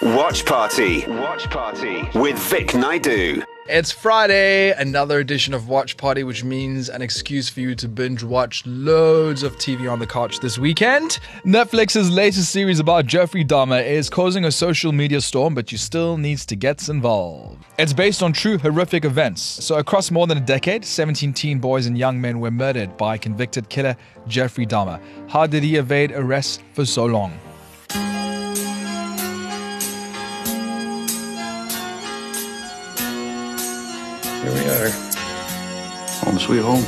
Watch Party. Watch Party with Vic Naidu. It's Friday, another edition of Watch Party, which means an excuse for you to binge watch loads of TV on the couch this weekend. Netflix's latest series about Jeffrey Dahmer is causing a social media storm, but you still needs to get involved. It's based on true horrific events. So, across more than a decade, 17 teen boys and young men were murdered by convicted killer Jeffrey Dahmer. How did he evade arrest for so long? Here we are. Home sweet home.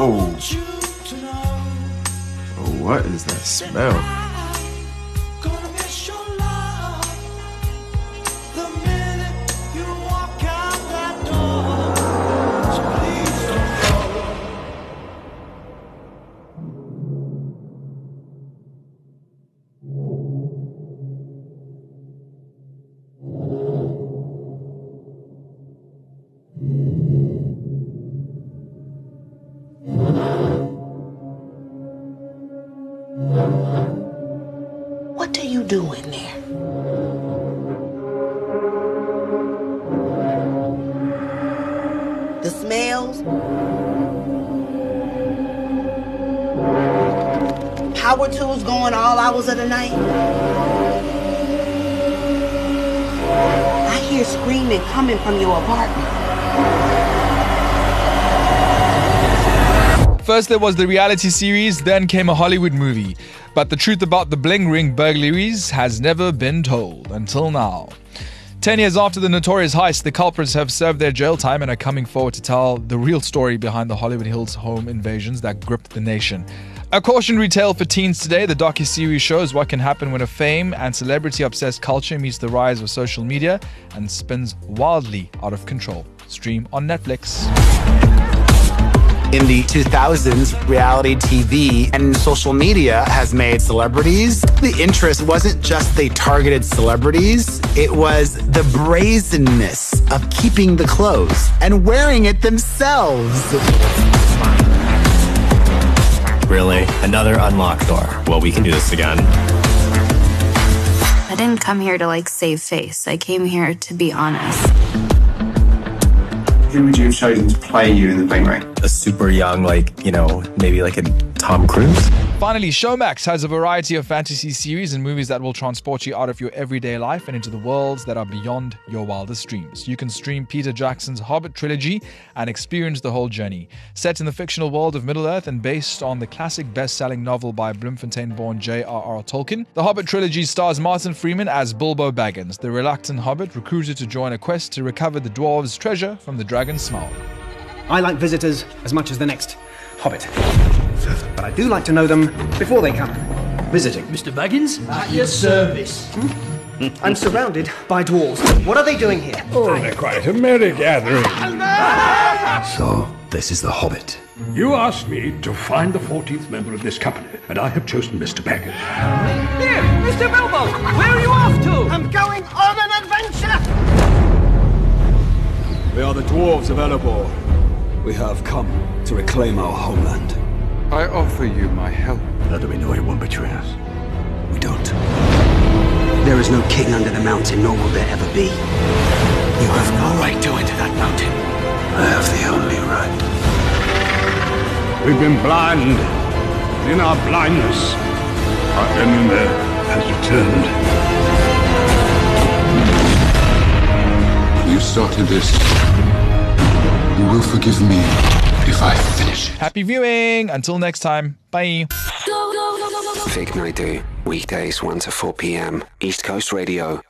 Oh. Oh, what is that smell? Doing there? The smells? Power tools going all hours of the night? I hear screaming coming from your apartment. First, there was the reality series, then came a Hollywood movie. But the truth about the Bling Ring burglaries has never been told until now. Ten years after the notorious heist, the culprits have served their jail time and are coming forward to tell the real story behind the Hollywood Hills home invasions that gripped the nation. A cautionary tale for teens today, the docu-series shows what can happen when a fame and celebrity-obsessed culture meets the rise of social media and spins wildly out of control. Stream on Netflix. In the 2000s, reality TV and social media has made celebrities. The interest wasn't just they targeted celebrities, it was the brazenness of keeping the clothes and wearing it themselves. Really? Another unlocked door. Well, we can do this again. I didn't come here to like save face. I came here to be honest. Who would you have chosen to play you in the Bling Ring? A super young, like, you know, maybe like a Tom Cruise? Finally, Showmax has a variety of fantasy series and movies that will transport you out of your everyday life and into the worlds that are beyond your wildest dreams. You can stream Peter Jackson's Hobbit trilogy and experience the whole journey. Set in the fictional world of Middle Earth and based on the classic best-selling novel by Bloemfontein-born J.R.R. Tolkien, the Hobbit trilogy stars Martin Freeman as Bilbo Baggins, the reluctant hobbit recruited to join a quest to recover the dwarves' treasure from the dragon Smaug. I like visitors as much as the next hobbit. But I do like to know them before they come. Visiting. Mr. Baggins? At your service. Hmm? I'm surrounded by dwarves. What are they doing here? Oh, they're quite a merry gathering. So, this is the Hobbit. You asked me to find the 14th member of this company, and I have chosen Mr. Baggins. Here, Mr. Bilbo, where are you off to? I'm going on an adventure! We are the dwarves of Erebor. We have come to reclaim our homeland. I offer you my help. How do we know he won't betray us? We don't. There is no king under the mountain, nor will there ever be. You have no right to enter that mountain. I have the only right. We've been blind. In our blindness, our enemy has returned. You started this. You will forgive me if I finish it. Happy viewing! Until next time, bye. Vic Naidu, weekdays 1 to 4 p.m. East Coast Radio.